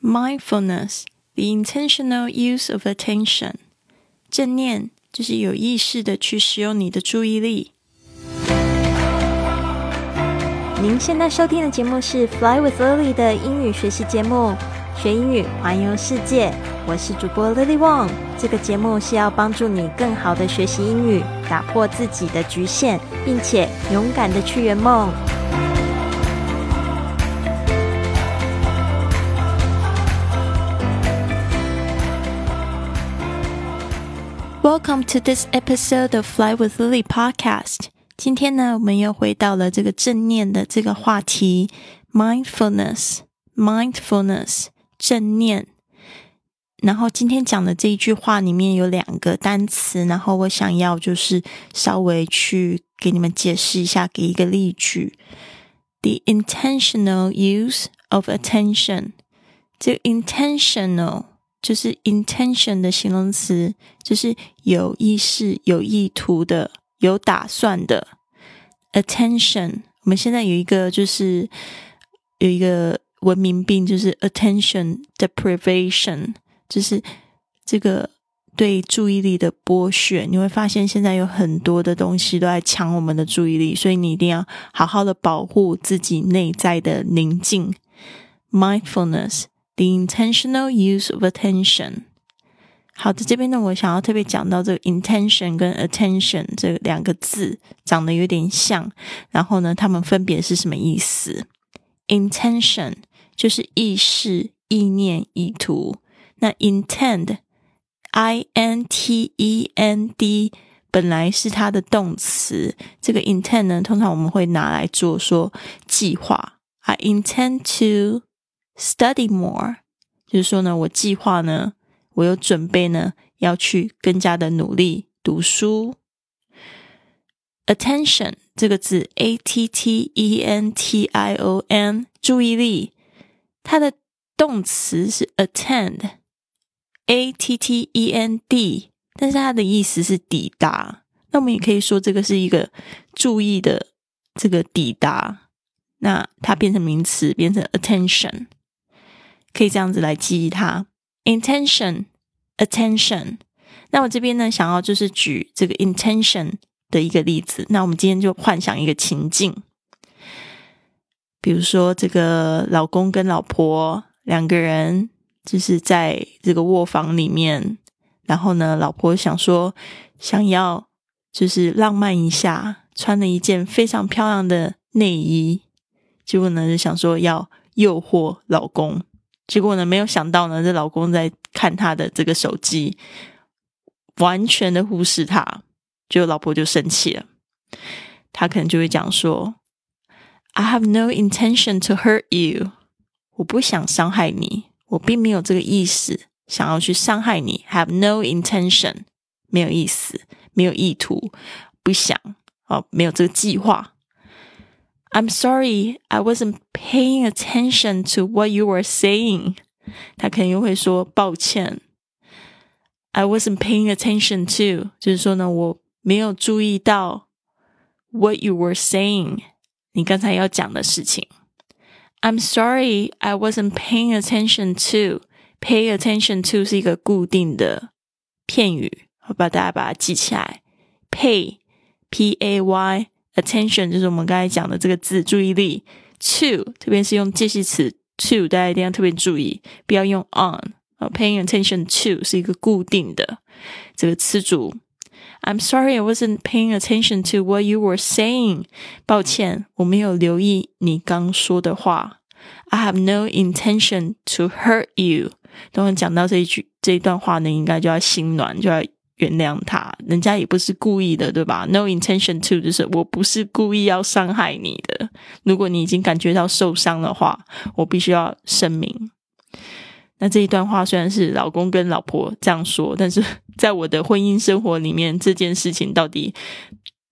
Mindfulness, the intentional use of attention. 正念就是有意识的去使用你的注意力。您现在收听的节目是《Fly with Lily》的英语学习节目，学英语环游世界。我是主播 Lily Wong。这个节目是要帮助你更好的学习英语，打破自己的局限，并且勇敢的去圆梦。Welcome to this episode of Fly with Lily podcast。今天呢，我们又回到了这个正念的这个话题，mindfulness。mindfulness 正念。然后今天讲的这一句话里面有两个单词，然后我想要就是稍微去给你们解释一下，给一个例句：the intentional use of attention。这个 intentional 就是 intention 的形容词，就是有意识、有意图的、有打算的 attention。我们现在有一个就是有一个文明病，就是 attention deprivation，就是这个对注意力的剥削。你会发现现在有很多的东西都在抢我们的注意力，所以你一定要好好的保护自己内在的宁静 mindfulness。The intentional use of attention。好的，这边呢，我想要特别讲到这个 intention 跟 attention 这两个字长得有点像，然后呢，它们分别是什么意思？Intention 就是意识、意念、意图。那 intend，I N T E N D 本来是它的动词，这个 intend 呢，通常我们会拿来做说计划。I intend to Study more，就是说呢，我计划呢，我有准备呢，要去更加的努力读书。Attention 这个字，A T T E N T I O N，注意力，它的动词是 attend，A T T E N D，但是它的意思是抵达。那我们也可以说这个是一个注意的这个抵达，那它变成名词，变成 attention。可以这样子来记忆它，intention attention。那我这边呢，想要就是举这个 intention 的一个例子。那我们今天就幻想一个情境，比如说这个老公跟老婆两个人就是在这个卧房里面，然后呢，老婆想说想要就是浪漫一下，穿了一件非常漂亮的内衣，结果呢就想说要诱惑老公。结果呢，没有想到呢，这老公在看他的这个手机，完全的忽视他，就老婆就生气了。他可能就会讲说：“I have no intention to hurt you，我不想伤害你，我并没有这个意思，想要去伤害你。Have no intention，没有意思，没有意图，不想哦，没有这个计划。” I'm sorry, I wasn't paying attention to what you were saying. 他可能又会说抱歉。I wasn't paying attention to，就是说呢，我没有注意到 what you were saying，你刚才要讲的事情。I'm sorry, I wasn't paying attention to. Pay attention to 是一个固定的片语，好吧，大家把它记起来。Pay, P A Y。 Attention 就是我们刚才讲的这个字，注意力。To 特别是用介系词 to，大家一定要特别注意，不要用 on。Paying attention to 是一个固定的这个词组。I'm sorry, I wasn't paying attention to what you were saying。抱歉，我没有留意你刚说的话。I have no intention to hurt you。等我讲到这一句这一段话呢，应该就要心暖，就要。原谅他，人家也不是故意的，对吧？No intention to，就是我不是故意要伤害你的。如果你已经感觉到受伤的话，我必须要声明。那这一段话虽然是老公跟老婆这样说，但是在我的婚姻生活里面，这件事情到底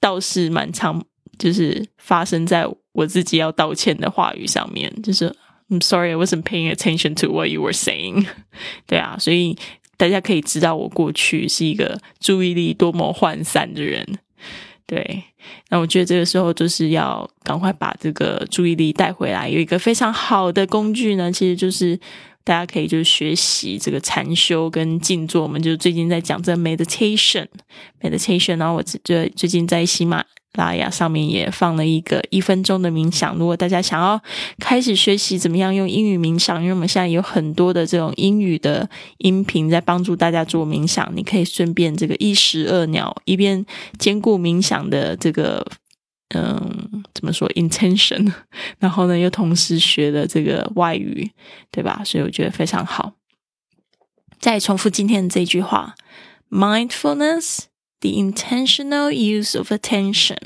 倒是蛮常，就是发生在我自己要道歉的话语上面。就是 I'm sorry, I wasn't paying attention to what you were saying。对啊，所以。大家可以知道我过去是一个注意力多么涣散的人，对。那我觉得这个时候就是要赶快把这个注意力带回来。有一个非常好的工具呢，其实就是大家可以就是学习这个禅修跟静坐。我们就最近在讲这 meditation，meditation。然后我最最近在喜马拉雅上面也放了一个一分钟的冥想。如果大家想要开始学习怎么样用英语冥想，因为我们现在有很多的这种英语的音频在帮助大家做冥想，你可以顺便这个一石二鸟，一边兼顾冥想的这个。嗯，怎么说？intention，然后呢，又同时学了这个外语，对吧？所以我觉得非常好。再重复今天的这句话：mindfulness The intentional use of attention，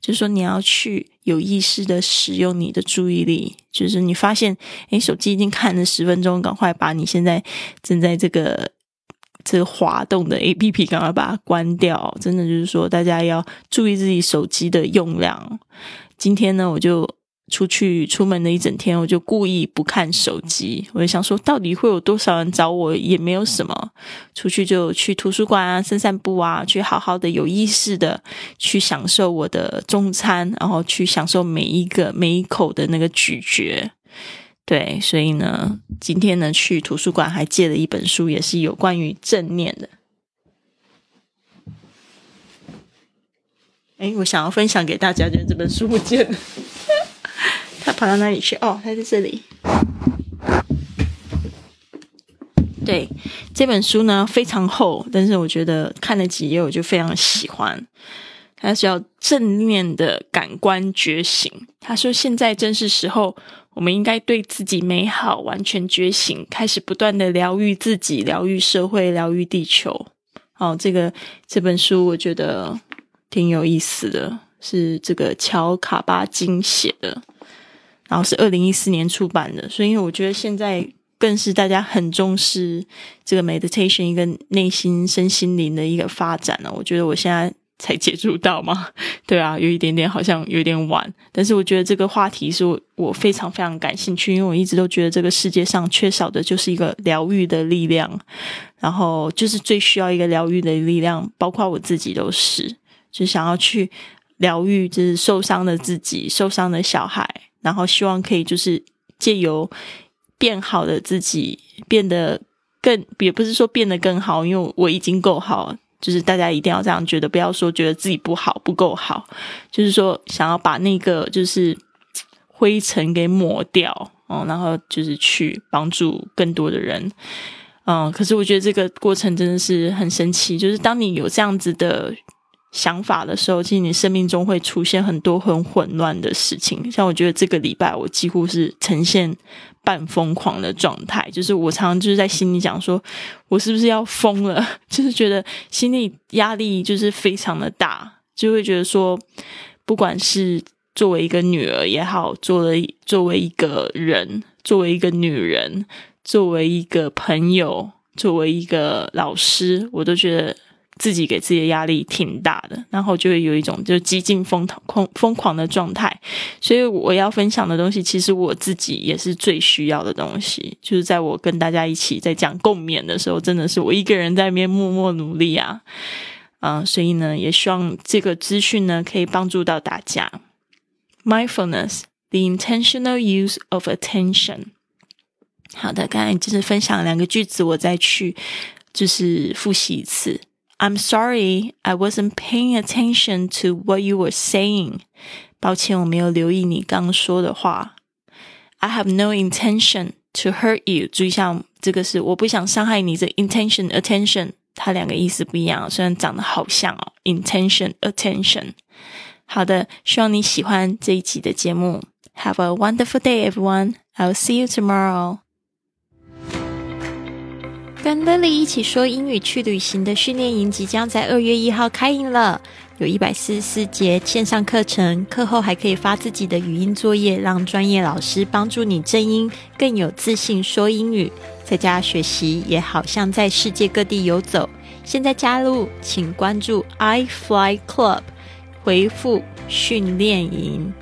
就是说你要去有意识的使用你的注意力，就是你发现，哎，手机已经看了十分钟，赶快把你现在正在这个。这个滑动的 A P P，赶快把它关掉。真的就是说，大家要注意自己手机的用量。今天呢，我就出去出门的一整天，我就故意不看手机。我就想说，到底会有多少人找我？也没有什么。出去就去图书馆啊，散散步啊，去好好的有意识的去享受我的中餐，然后去享受每一个每一口的那个咀嚼。对，所以呢，今天呢去图书馆还借了一本书，也是有关于正念的。哎，我想要分享给大家，就是这本书不见了，跑到哪里去？哦，它在这里。对，这本书呢非常厚，但是我觉得看了几页我就非常喜欢。它是要正面的感官觉醒。他说：“现在正是时候。”我们应该对自己美好完全觉醒，开始不断的疗愈自己、疗愈社会、疗愈地球。哦，这个这本书我觉得挺有意思的，是这个乔卡巴金写的，然后是二零一四年出版的。所以，我觉得现在更是大家很重视这个 meditation 一个内心身心灵的一个发展了。我觉得我现在。才接触到吗？对啊，有一点点好像有点晚，但是我觉得这个话题是我我非常非常感兴趣，因为我一直都觉得这个世界上缺少的就是一个疗愈的力量，然后就是最需要一个疗愈的力量，包括我自己都是，就想要去疗愈就是受伤的自己、受伤的小孩，然后希望可以就是借由变好的自己变得更，也不是说变得更好，因为我已经够好。就是大家一定要这样觉得，不要说觉得自己不好不够好，就是说想要把那个就是灰尘给抹掉哦，然后就是去帮助更多的人，嗯，可是我觉得这个过程真的是很神奇，就是当你有这样子的。想法的时候，其实你生命中会出现很多很混乱的事情。像我觉得这个礼拜，我几乎是呈现半疯狂的状态，就是我常常就是在心里讲说，我是不是要疯了？就是觉得心理压力就是非常的大，就会觉得说，不管是作为一个女儿也好，作为作为一个人，作为一个女人，作为一个朋友，作为一个老师，我都觉得。自己给自己的压力挺大的，然后就会有一种就激进疯狂疯狂的状态。所以我要分享的东西，其实我自己也是最需要的东西。就是在我跟大家一起在讲共勉的时候，真的是我一个人在那边默默努力啊，啊，所以呢，也希望这个资讯呢可以帮助到大家。Mindfulness, the intentional use of attention。好的，刚才就是分享两个句子，我再去就是复习一次。I'm sorry, I wasn't paying attention to what you were saying. 抱歉，我没有留意你刚说的话。I have no intention to hurt you. 注意一下，这个是我不想伤害你。这 intention、attention 它两个意思不一样，虽然长得好像哦。intention、attention。好的，希望你喜欢这一集的节目。Have a wonderful day, everyone. I'll see you tomorrow. 跟 Lily 一起说英语去旅行的训练营即将在二月一号开营了，有一百四十四节线上课程，课后还可以发自己的语音作业，让专业老师帮助你正音，更有自信说英语。在家学习也好像在世界各地游走。现在加入，请关注 i Fly Club，回复训练营。